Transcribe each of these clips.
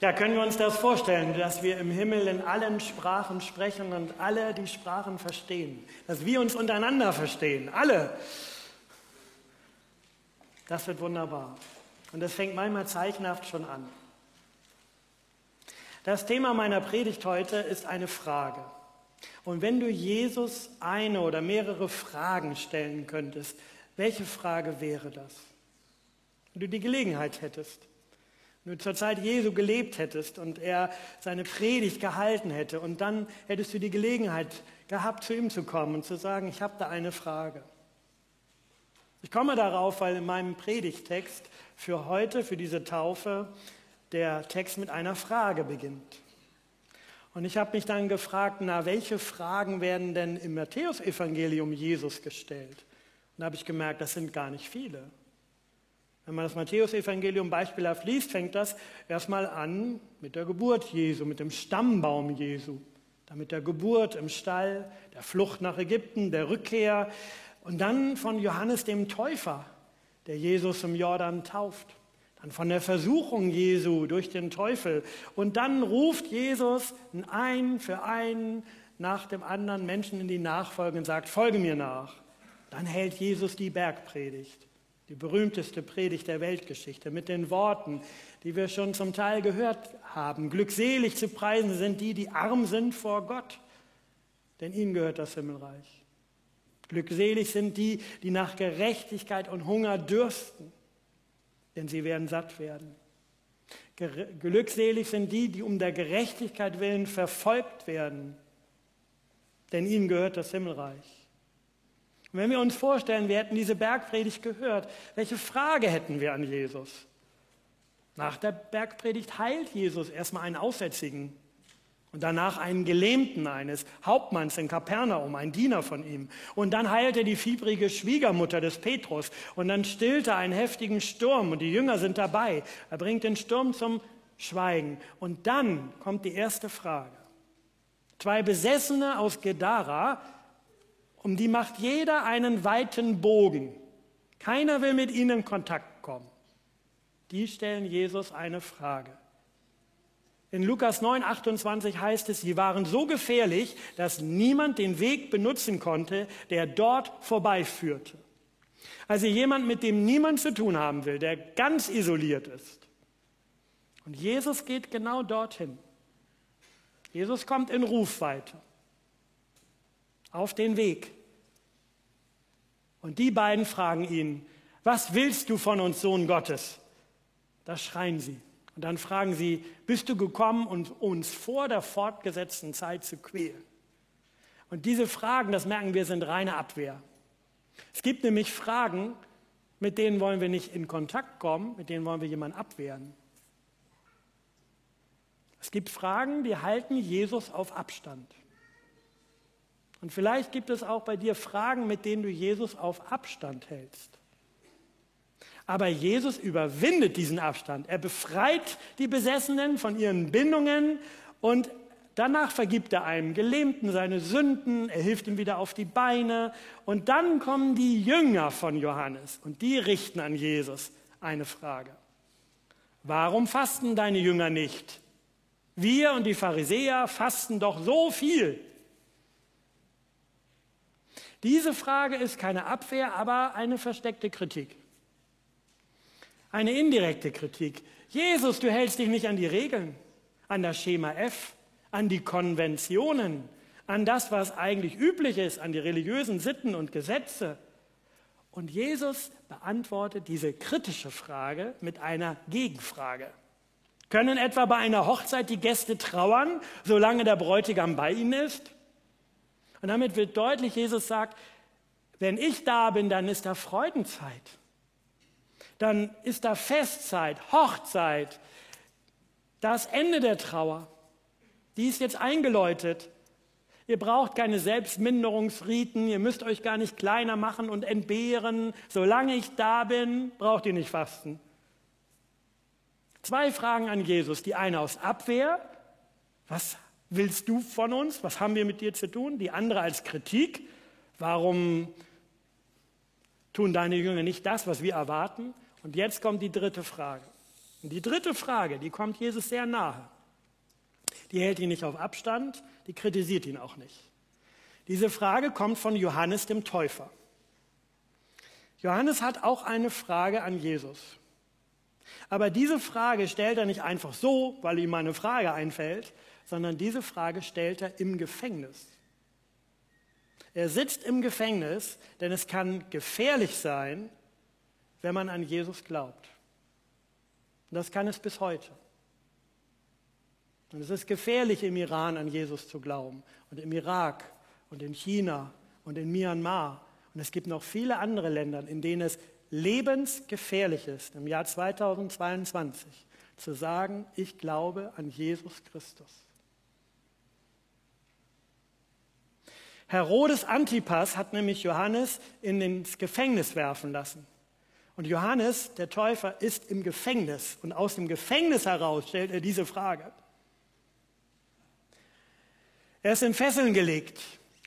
Ja, können wir uns das vorstellen, dass wir im Himmel in allen Sprachen sprechen und alle die Sprachen verstehen? Dass wir uns untereinander verstehen, alle. Das wird wunderbar. Und das fängt manchmal zeichenhaft schon an. Das Thema meiner Predigt heute ist eine Frage. Und wenn du Jesus eine oder mehrere Fragen stellen könntest, welche Frage wäre das? Wenn du die Gelegenheit hättest. Wenn du zur Zeit Jesu gelebt hättest und er seine Predigt gehalten hätte und dann hättest du die Gelegenheit gehabt, zu ihm zu kommen und zu sagen, ich habe da eine Frage. Ich komme darauf, weil in meinem Predigtext für heute, für diese Taufe, der Text mit einer Frage beginnt. Und ich habe mich dann gefragt, na, welche Fragen werden denn im Matthäusevangelium Jesus gestellt? Und da habe ich gemerkt, das sind gar nicht viele. Wenn man das Matthäusevangelium beispielhaft liest, fängt das erstmal an mit der Geburt Jesu, mit dem Stammbaum Jesu, dann mit der Geburt im Stall, der Flucht nach Ägypten, der Rückkehr und dann von Johannes dem Täufer, der Jesus im Jordan tauft. Dann von der Versuchung Jesu durch den Teufel. Und dann ruft Jesus ein für einen nach dem anderen Menschen in die Nachfolge und sagt, folge mir nach. Dann hält Jesus die Bergpredigt die berühmteste Predigt der Weltgeschichte mit den Worten, die wir schon zum Teil gehört haben. Glückselig zu preisen sind die, die arm sind vor Gott, denn ihnen gehört das Himmelreich. Glückselig sind die, die nach Gerechtigkeit und Hunger dürsten, denn sie werden satt werden. Glückselig sind die, die um der Gerechtigkeit willen verfolgt werden, denn ihnen gehört das Himmelreich. Und wenn wir uns vorstellen, wir hätten diese Bergpredigt gehört, welche Frage hätten wir an Jesus? Nach der Bergpredigt heilt Jesus erstmal einen Aussätzigen und danach einen Gelähmten eines Hauptmanns in Kapernaum, ein Diener von ihm. Und dann heilt er die fiebrige Schwiegermutter des Petrus und dann stillt er einen heftigen Sturm und die Jünger sind dabei. Er bringt den Sturm zum Schweigen. Und dann kommt die erste Frage. Zwei Besessene aus Gedara um die macht jeder einen weiten Bogen. Keiner will mit ihnen in Kontakt kommen. Die stellen Jesus eine Frage. In Lukas 9, 28 heißt es, sie waren so gefährlich, dass niemand den Weg benutzen konnte, der dort vorbeiführte. Also jemand, mit dem niemand zu tun haben will, der ganz isoliert ist. Und Jesus geht genau dorthin. Jesus kommt in Rufweite auf den Weg. Und die beiden fragen ihn, was willst du von uns, Sohn Gottes? Das schreien sie. Und dann fragen sie, bist du gekommen, um uns vor der fortgesetzten Zeit zu quälen? Und diese Fragen, das merken wir, sind reine Abwehr. Es gibt nämlich Fragen, mit denen wollen wir nicht in Kontakt kommen, mit denen wollen wir jemanden abwehren. Es gibt Fragen, die halten Jesus auf Abstand. Und vielleicht gibt es auch bei dir Fragen, mit denen du Jesus auf Abstand hältst. Aber Jesus überwindet diesen Abstand. Er befreit die Besessenen von ihren Bindungen und danach vergibt er einem Gelähmten seine Sünden, er hilft ihm wieder auf die Beine und dann kommen die Jünger von Johannes und die richten an Jesus eine Frage. Warum fasten deine Jünger nicht? Wir und die Pharisäer fasten doch so viel. Diese Frage ist keine Abwehr, aber eine versteckte Kritik. Eine indirekte Kritik. Jesus, du hältst dich nicht an die Regeln, an das Schema F, an die Konventionen, an das, was eigentlich üblich ist, an die religiösen Sitten und Gesetze. Und Jesus beantwortet diese kritische Frage mit einer Gegenfrage. Können etwa bei einer Hochzeit die Gäste trauern, solange der Bräutigam bei ihnen ist? Und damit wird deutlich, Jesus sagt, wenn ich da bin, dann ist da Freudenzeit. Dann ist da Festzeit, Hochzeit, das Ende der Trauer. Die ist jetzt eingeläutet. Ihr braucht keine Selbstminderungsriten, ihr müsst euch gar nicht kleiner machen und entbehren. Solange ich da bin, braucht ihr nicht fasten. Zwei Fragen an Jesus. Die eine aus Abwehr. Was willst du von uns? Was haben wir mit dir zu tun? Die andere als Kritik. Warum tun deine Jünger nicht das, was wir erwarten? Und jetzt kommt die dritte Frage. Und die dritte Frage, die kommt Jesus sehr nahe. Die hält ihn nicht auf Abstand, die kritisiert ihn auch nicht. Diese Frage kommt von Johannes dem Täufer. Johannes hat auch eine Frage an Jesus. Aber diese Frage stellt er nicht einfach so, weil ihm eine Frage einfällt, sondern diese Frage stellt er im Gefängnis. Er sitzt im Gefängnis, denn es kann gefährlich sein, wenn man an Jesus glaubt. Und das kann es bis heute. Und es ist gefährlich, im Iran an Jesus zu glauben und im Irak und in China und in Myanmar. Und es gibt noch viele andere Länder, in denen es lebensgefährlich ist, im Jahr 2022 zu sagen, ich glaube an Jesus Christus. Herodes Antipas hat nämlich Johannes in ins Gefängnis werfen lassen. Und Johannes, der Täufer, ist im Gefängnis. Und aus dem Gefängnis heraus stellt er diese Frage. Er ist in Fesseln gelegt.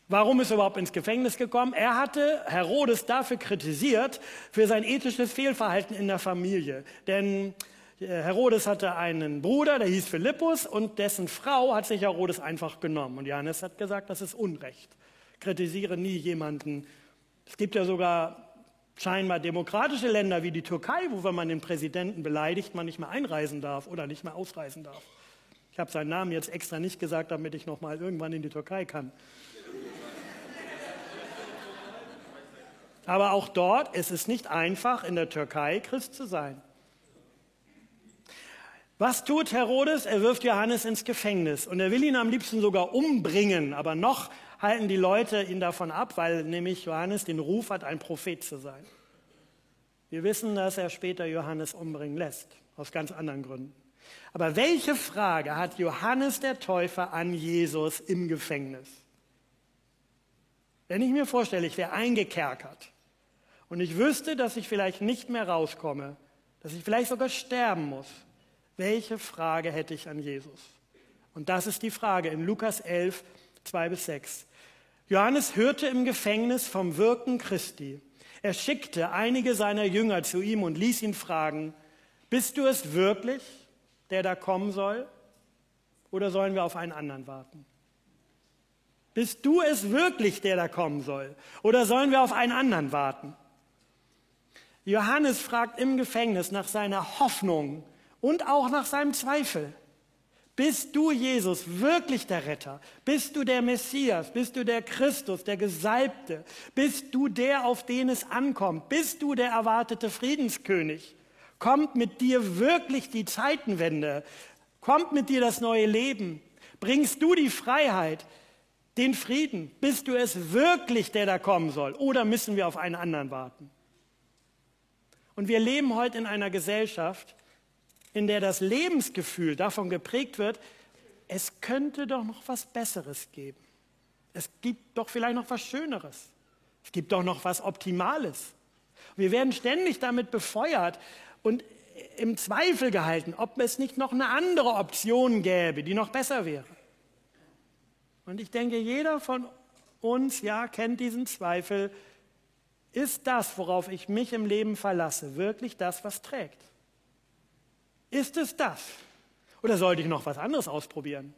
Warum ist er überhaupt ins Gefängnis gekommen? Er hatte Herodes dafür kritisiert, für sein ethisches Fehlverhalten in der Familie. Denn äh, Herodes hatte einen Bruder, der hieß Philippus, und dessen Frau hat sich Herodes einfach genommen. Und Johannes hat gesagt, das ist Unrecht kritisiere nie jemanden. Es gibt ja sogar scheinbar demokratische Länder wie die Türkei, wo wenn man den Präsidenten beleidigt, man nicht mehr einreisen darf oder nicht mehr ausreisen darf. Ich habe seinen Namen jetzt extra nicht gesagt, damit ich noch mal irgendwann in die Türkei kann. Aber auch dort ist es nicht einfach, in der Türkei Christ zu sein. Was tut Herodes? Er wirft Johannes ins Gefängnis und er will ihn am liebsten sogar umbringen, aber noch halten die Leute ihn davon ab, weil nämlich Johannes den Ruf hat, ein Prophet zu sein. Wir wissen, dass er später Johannes umbringen lässt, aus ganz anderen Gründen. Aber welche Frage hat Johannes der Täufer an Jesus im Gefängnis? Wenn ich mir vorstelle, ich wäre eingekerkert und ich wüsste, dass ich vielleicht nicht mehr rauskomme, dass ich vielleicht sogar sterben muss, welche Frage hätte ich an Jesus? Und das ist die Frage in Lukas 11, 2 bis 6. Johannes hörte im Gefängnis vom Wirken Christi. Er schickte einige seiner Jünger zu ihm und ließ ihn fragen, bist du es wirklich, der da kommen soll? Oder sollen wir auf einen anderen warten? Bist du es wirklich, der da kommen soll? Oder sollen wir auf einen anderen warten? Johannes fragt im Gefängnis nach seiner Hoffnung und auch nach seinem Zweifel. Bist du, Jesus, wirklich der Retter? Bist du der Messias? Bist du der Christus, der Gesalbte? Bist du der, auf den es ankommt? Bist du der erwartete Friedenskönig? Kommt mit dir wirklich die Zeitenwende? Kommt mit dir das neue Leben? Bringst du die Freiheit, den Frieden? Bist du es wirklich, der da kommen soll? Oder müssen wir auf einen anderen warten? Und wir leben heute in einer Gesellschaft, in der das Lebensgefühl davon geprägt wird, es könnte doch noch was Besseres geben. Es gibt doch vielleicht noch was Schöneres. Es gibt doch noch was Optimales. Wir werden ständig damit befeuert und im Zweifel gehalten, ob es nicht noch eine andere Option gäbe, die noch besser wäre. Und ich denke, jeder von uns, ja, kennt diesen Zweifel. Ist das, worauf ich mich im Leben verlasse, wirklich das, was trägt? Ist es das? Oder sollte ich noch was anderes ausprobieren?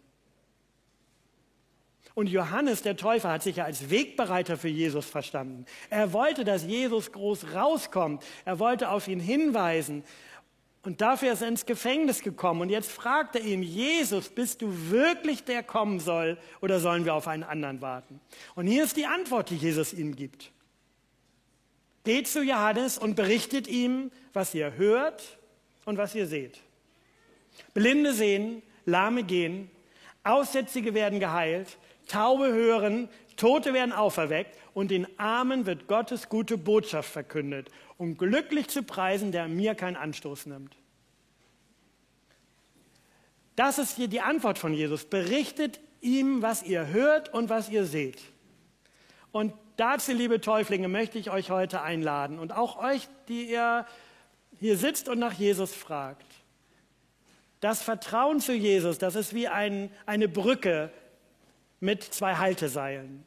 Und Johannes der Täufer hat sich ja als Wegbereiter für Jesus verstanden. Er wollte, dass Jesus groß rauskommt. Er wollte auf ihn hinweisen. Und dafür ist er ins Gefängnis gekommen. Und jetzt fragt er ihn, Jesus, bist du wirklich der kommen soll oder sollen wir auf einen anderen warten? Und hier ist die Antwort, die Jesus ihm gibt. Geht zu Johannes und berichtet ihm, was ihr hört und was ihr seht. Blinde sehen, Lahme gehen, Aussätzige werden geheilt, Taube hören, Tote werden auferweckt und den Armen wird Gottes gute Botschaft verkündet, um glücklich zu preisen, der mir keinen Anstoß nimmt. Das ist hier die Antwort von Jesus. Berichtet ihm, was ihr hört und was ihr seht. Und dazu, liebe Täuflinge, möchte ich euch heute einladen und auch euch, die ihr hier sitzt und nach Jesus fragt. Das Vertrauen zu Jesus, das ist wie ein, eine Brücke mit zwei Halteseilen.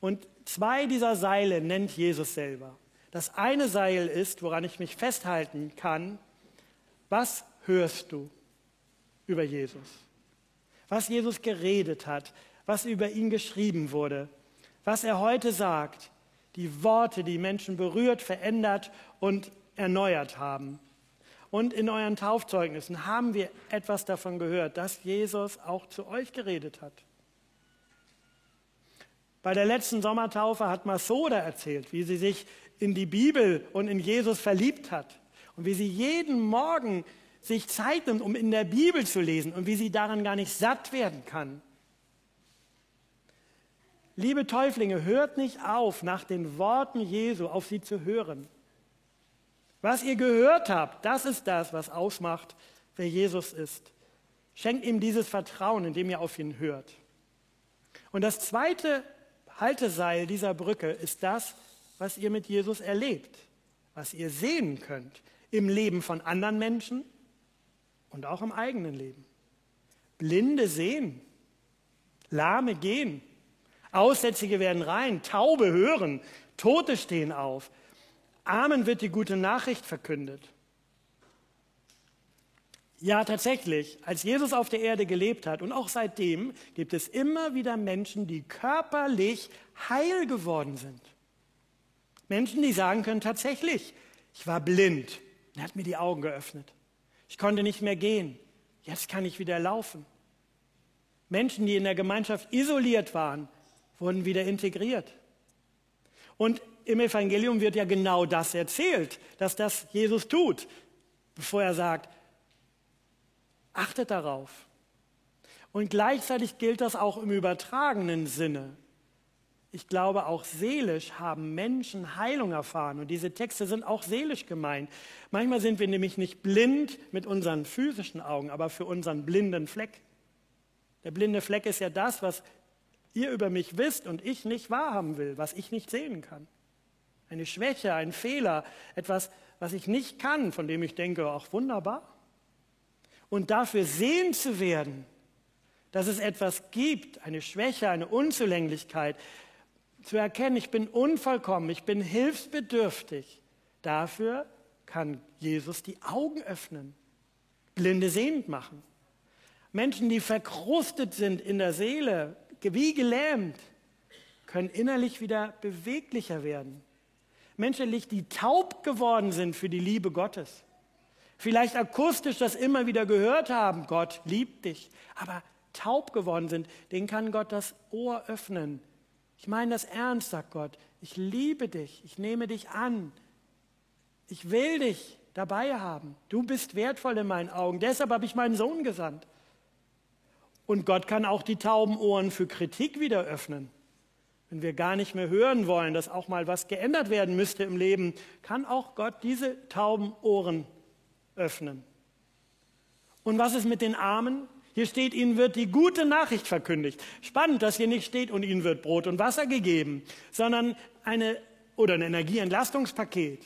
Und zwei dieser Seile nennt Jesus selber. Das eine Seil ist, woran ich mich festhalten kann, Was hörst du über Jesus? Was Jesus geredet hat, was über ihn geschrieben wurde, was er heute sagt, die Worte, die Menschen berührt, verändert und erneuert haben. Und in euren Taufzeugnissen haben wir etwas davon gehört, dass Jesus auch zu euch geredet hat. Bei der letzten Sommertaufe hat Masoda erzählt, wie sie sich in die Bibel und in Jesus verliebt hat und wie sie jeden Morgen sich Zeit nimmt, um in der Bibel zu lesen und wie sie daran gar nicht satt werden kann. Liebe Täuflinge, hört nicht auf, nach den Worten Jesu auf sie zu hören. Was ihr gehört habt, das ist das, was ausmacht, wer Jesus ist. Schenkt ihm dieses Vertrauen, indem ihr auf ihn hört. Und das zweite Halteseil dieser Brücke ist das, was ihr mit Jesus erlebt, was ihr sehen könnt im Leben von anderen Menschen und auch im eigenen Leben. Blinde sehen, Lahme gehen, Aussätzige werden rein, Taube hören, Tote stehen auf, Armen wird die gute Nachricht verkündet. Ja, tatsächlich, als Jesus auf der Erde gelebt hat und auch seitdem gibt es immer wieder Menschen, die körperlich heil geworden sind. Menschen, die sagen können, tatsächlich, ich war blind, er hat mir die Augen geöffnet. Ich konnte nicht mehr gehen, jetzt kann ich wieder laufen. Menschen, die in der Gemeinschaft isoliert waren, wurden wieder integriert. Und im Evangelium wird ja genau das erzählt, dass das Jesus tut, bevor er sagt, achtet darauf. Und gleichzeitig gilt das auch im übertragenen Sinne. Ich glaube, auch seelisch haben Menschen Heilung erfahren. Und diese Texte sind auch seelisch gemeint. Manchmal sind wir nämlich nicht blind mit unseren physischen Augen, aber für unseren blinden Fleck. Der blinde Fleck ist ja das, was ihr über mich wisst und ich nicht wahrhaben will, was ich nicht sehen kann. Eine Schwäche, ein Fehler, etwas, was ich nicht kann, von dem ich denke, ach wunderbar. Und dafür sehen zu werden, dass es etwas gibt, eine Schwäche, eine Unzulänglichkeit, zu erkennen, ich bin unvollkommen, ich bin hilfsbedürftig. Dafür kann Jesus die Augen öffnen, Blinde sehend machen. Menschen, die verkrustet sind in der Seele, wie gelähmt, können innerlich wieder beweglicher werden. Menschen, die taub geworden sind für die Liebe Gottes. Vielleicht akustisch das immer wieder gehört haben, Gott liebt dich, aber taub geworden sind, denen kann Gott das Ohr öffnen, ich meine das ernst, sagt Gott. Ich liebe dich, ich nehme dich an. Ich will dich dabei haben. Du bist wertvoll in meinen Augen. Deshalb habe ich meinen Sohn gesandt. Und Gott kann auch die tauben Ohren für Kritik wieder öffnen. Wenn wir gar nicht mehr hören wollen, dass auch mal was geändert werden müsste im Leben, kann auch Gott diese tauben Ohren öffnen. Und was ist mit den Armen? Hier steht, ihnen wird die gute Nachricht verkündigt. Spannend, dass hier nicht steht, und ihnen wird Brot und Wasser gegeben, sondern eine, oder ein Energieentlastungspaket.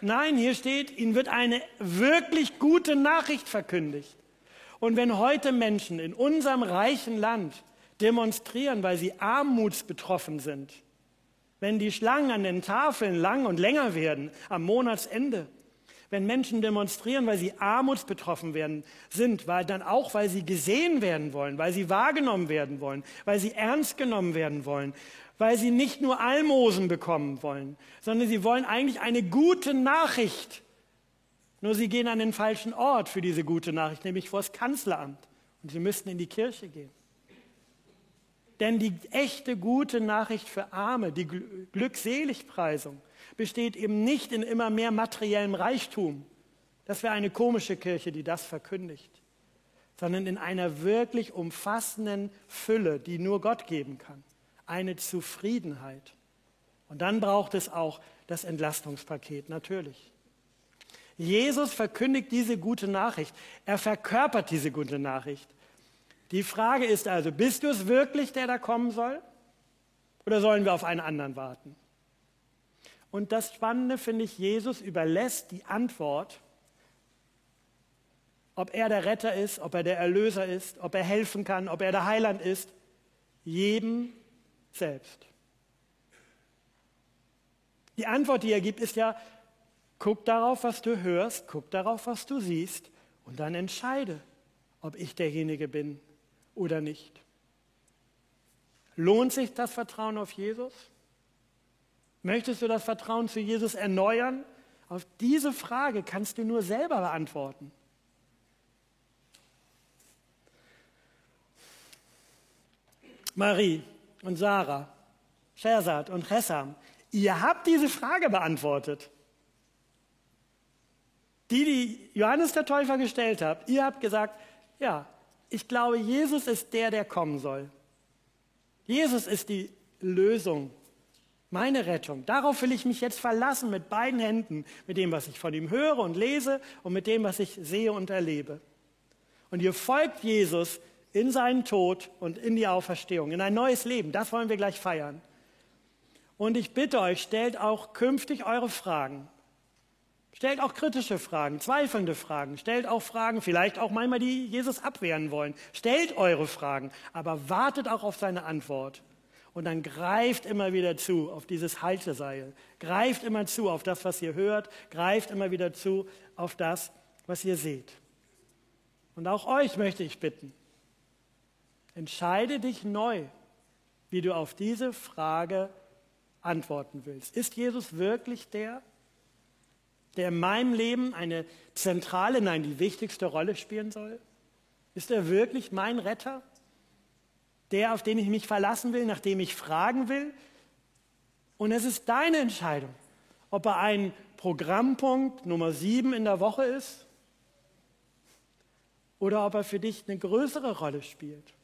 Nein, hier steht, ihnen wird eine wirklich gute Nachricht verkündigt. Und wenn heute Menschen in unserem reichen Land demonstrieren, weil sie armutsbetroffen sind, wenn die Schlangen an den Tafeln lang und länger werden am Monatsende, wenn Menschen demonstrieren, weil sie armutsbetroffen werden, sind, weil dann auch, weil sie gesehen werden wollen, weil sie wahrgenommen werden wollen, weil sie ernst genommen werden wollen, weil sie nicht nur Almosen bekommen wollen, sondern sie wollen eigentlich eine gute Nachricht. Nur sie gehen an den falschen Ort für diese gute Nachricht, nämlich vor das Kanzleramt. Und sie müssten in die Kirche gehen. Denn die echte gute Nachricht für Arme, die Glückseligpreisung, besteht eben nicht in immer mehr materiellem Reichtum. Das wäre eine komische Kirche, die das verkündigt, sondern in einer wirklich umfassenden Fülle, die nur Gott geben kann. Eine Zufriedenheit. Und dann braucht es auch das Entlastungspaket, natürlich. Jesus verkündigt diese gute Nachricht. Er verkörpert diese gute Nachricht. Die Frage ist also, bist du es wirklich, der da kommen soll? Oder sollen wir auf einen anderen warten? Und das Spannende finde ich, Jesus überlässt die Antwort, ob er der Retter ist, ob er der Erlöser ist, ob er helfen kann, ob er der Heiland ist, jedem selbst. Die Antwort, die er gibt, ist ja Guck darauf, was du hörst, guck darauf, was du siehst und dann entscheide, ob ich derjenige bin oder nicht. Lohnt sich das Vertrauen auf Jesus? Möchtest du das Vertrauen zu Jesus erneuern? Auf diese Frage kannst du nur selber beantworten. Marie und Sarah, Shersat und Chessam, ihr habt diese Frage beantwortet. Die, die Johannes der Täufer gestellt habt, ihr habt gesagt, ja, ich glaube, Jesus ist der, der kommen soll. Jesus ist die Lösung, meine Rettung. Darauf will ich mich jetzt verlassen mit beiden Händen, mit dem, was ich von ihm höre und lese und mit dem, was ich sehe und erlebe. Und ihr folgt Jesus in seinen Tod und in die Auferstehung, in ein neues Leben. Das wollen wir gleich feiern. Und ich bitte euch, stellt auch künftig eure Fragen. Stellt auch kritische Fragen, zweifelnde Fragen. Stellt auch Fragen, vielleicht auch manchmal, die Jesus abwehren wollen. Stellt eure Fragen, aber wartet auch auf seine Antwort. Und dann greift immer wieder zu auf dieses Halteseil. Greift immer zu auf das, was ihr hört. Greift immer wieder zu auf das, was ihr seht. Und auch euch möchte ich bitten, entscheide dich neu, wie du auf diese Frage antworten willst. Ist Jesus wirklich der, der in meinem Leben eine zentrale, nein, die wichtigste Rolle spielen soll? Ist er wirklich mein Retter? Der, auf den ich mich verlassen will, nach dem ich fragen will? Und es ist deine Entscheidung, ob er ein Programmpunkt Nummer sieben in der Woche ist oder ob er für dich eine größere Rolle spielt.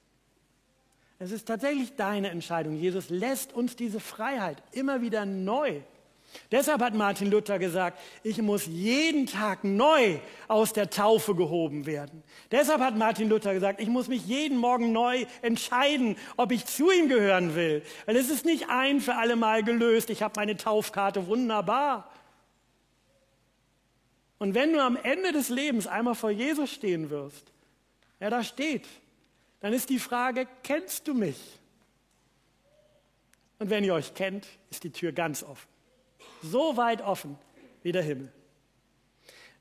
Es ist tatsächlich deine Entscheidung. Jesus lässt uns diese Freiheit immer wieder neu. Deshalb hat Martin Luther gesagt, ich muss jeden Tag neu aus der Taufe gehoben werden. Deshalb hat Martin Luther gesagt, ich muss mich jeden Morgen neu entscheiden, ob ich zu ihm gehören will. Weil es ist nicht ein für alle Mal gelöst, ich habe meine Taufkarte wunderbar. Und wenn du am Ende des Lebens einmal vor Jesus stehen wirst, ja, da steht, dann ist die Frage, kennst du mich? Und wenn ihr euch kennt, ist die Tür ganz offen so weit offen wie der Himmel.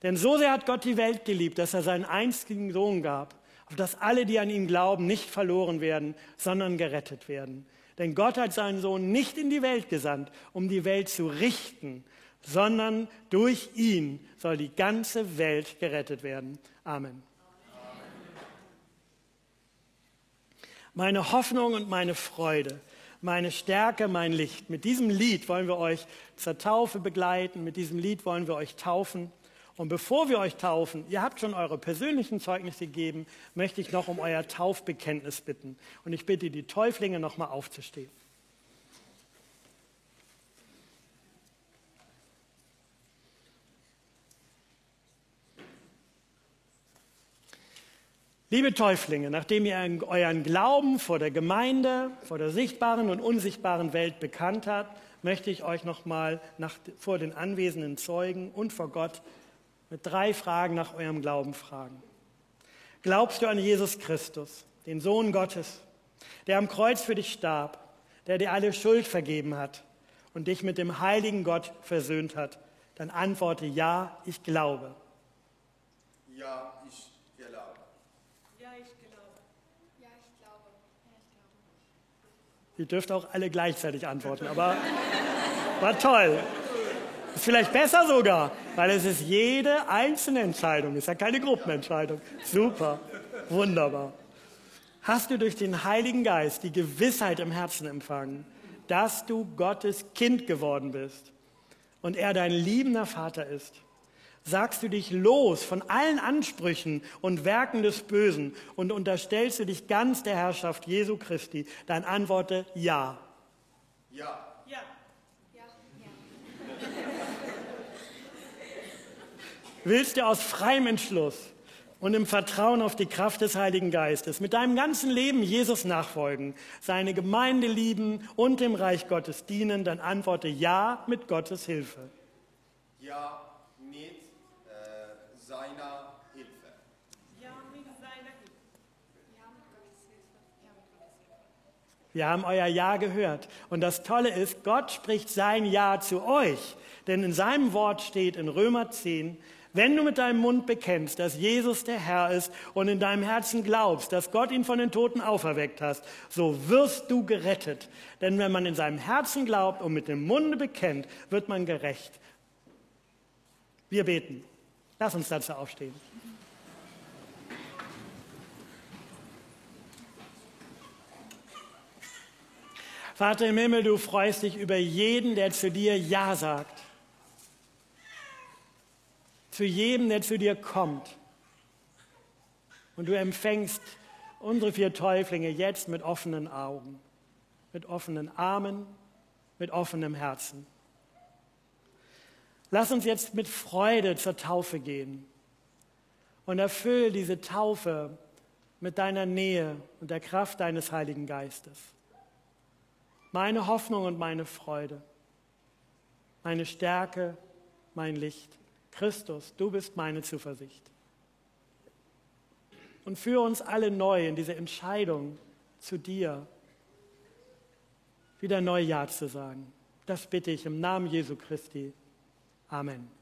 Denn so sehr hat Gott die Welt geliebt, dass er seinen einzigen Sohn gab, auf dass alle, die an ihn glauben, nicht verloren werden, sondern gerettet werden. Denn Gott hat seinen Sohn nicht in die Welt gesandt, um die Welt zu richten, sondern durch ihn soll die ganze Welt gerettet werden. Amen. Meine Hoffnung und meine Freude meine Stärke, mein Licht. Mit diesem Lied wollen wir euch zur Taufe begleiten, mit diesem Lied wollen wir euch taufen. Und bevor wir euch taufen, ihr habt schon eure persönlichen Zeugnisse gegeben, möchte ich noch um euer Taufbekenntnis bitten. Und ich bitte die Täuflinge nochmal aufzustehen. Liebe Täuflinge, nachdem ihr euren Glauben vor der Gemeinde, vor der sichtbaren und unsichtbaren Welt bekannt habt, möchte ich euch nochmal vor den anwesenden Zeugen und vor Gott mit drei Fragen nach eurem Glauben fragen. Glaubst du an Jesus Christus, den Sohn Gottes, der am Kreuz für dich starb, der dir alle Schuld vergeben hat und dich mit dem heiligen Gott versöhnt hat? Dann antworte ja, ich glaube. Ja, Ihr dürft auch alle gleichzeitig antworten, aber war toll. Ist vielleicht besser sogar, weil es ist jede einzelne Entscheidung, ist ja keine Gruppenentscheidung. Super, wunderbar. Hast du durch den Heiligen Geist die Gewissheit im Herzen empfangen, dass du Gottes Kind geworden bist und er dein liebender Vater ist? Sagst du dich los von allen Ansprüchen und Werken des Bösen und unterstellst du dich ganz der Herrschaft Jesu Christi? Dann antworte ja. Ja. Ja. ja. Willst du aus freiem Entschluss und im Vertrauen auf die Kraft des Heiligen Geistes mit deinem ganzen Leben Jesus nachfolgen, seine Gemeinde lieben und dem Reich Gottes dienen, dann antworte ja mit Gottes Hilfe. Ja seiner Hilfe. Ja, mit seiner Hilfe. Ja, mit Gottes Hilfe. Ja, mit Gottes Wir haben euer Ja gehört. Und das Tolle ist, Gott spricht sein Ja zu euch. Denn in seinem Wort steht in Römer 10, wenn du mit deinem Mund bekennst, dass Jesus der Herr ist und in deinem Herzen glaubst, dass Gott ihn von den Toten auferweckt hast, so wirst du gerettet. Denn wenn man in seinem Herzen glaubt und mit dem Munde bekennt, wird man gerecht. Wir beten. Lass uns dazu aufstehen. Vater im Himmel, du freust dich über jeden, der zu dir Ja sagt. Zu jedem, der zu dir kommt. Und du empfängst unsere vier Täuflinge jetzt mit offenen Augen, mit offenen Armen, mit offenem Herzen. Lass uns jetzt mit Freude zur Taufe gehen und erfüll diese Taufe mit deiner Nähe und der Kraft deines Heiligen Geistes meine Hoffnung und meine Freude, meine Stärke, mein Licht. Christus, du bist meine Zuversicht. Und führe uns alle neu in diese Entscheidung zu dir, wieder neu Ja zu sagen. Das bitte ich im Namen Jesu Christi. Amen.